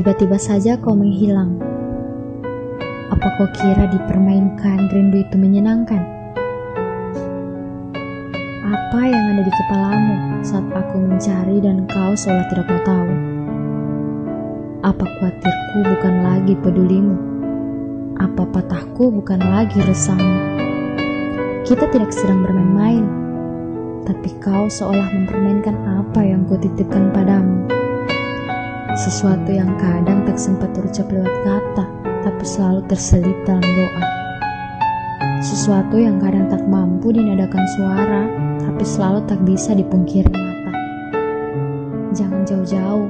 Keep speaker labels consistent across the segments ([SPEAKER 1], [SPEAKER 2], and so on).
[SPEAKER 1] Tiba-tiba saja kau menghilang. Apa kau kira dipermainkan rindu itu menyenangkan? Apa yang ada di kepalamu saat aku mencari dan kau seolah tidak mau tahu? Apa khawatirku bukan lagi pedulimu? Apa patahku bukan lagi resahmu? Kita tidak sedang bermain-main, tapi kau seolah mempermainkan apa yang kutitipkan padamu. Sesuatu yang kadang tak sempat terucap lewat kata, tapi selalu terselip dalam doa. Sesuatu yang kadang tak mampu dinadakan suara, tapi selalu tak bisa dipungkiri mata. Jangan jauh-jauh,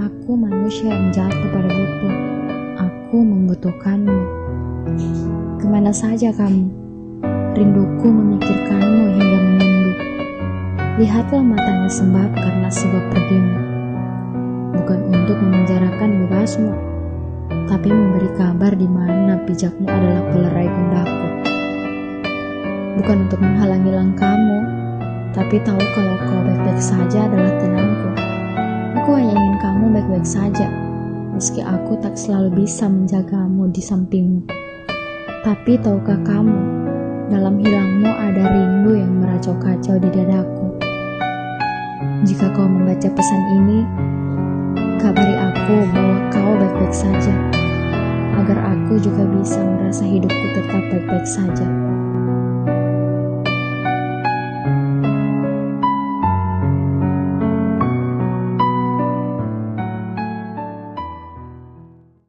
[SPEAKER 1] aku manusia yang jatuh pada butuh. Aku membutuhkanmu. Ke mana saja kamu? Rinduku memikirkanmu hingga menunduk. Lihatlah matanya sembab karena sebab pergimu. Tapi memberi kabar di mana pijakmu adalah pelerai gundaku. Bukan untuk menghalangi langkahmu, tapi tahu kalau kau baik-baik saja adalah tenangku. Aku hanya ingin kamu baik-baik saja, meski aku tak selalu bisa menjagamu di sampingmu. Tapi tahukah kamu, dalam hilangmu ada rindu yang meracau-kacau di dadaku. Jika kau membaca pesan ini, baik-baik saja, agar aku juga bisa merasa hidupku tetap baik-baik saja.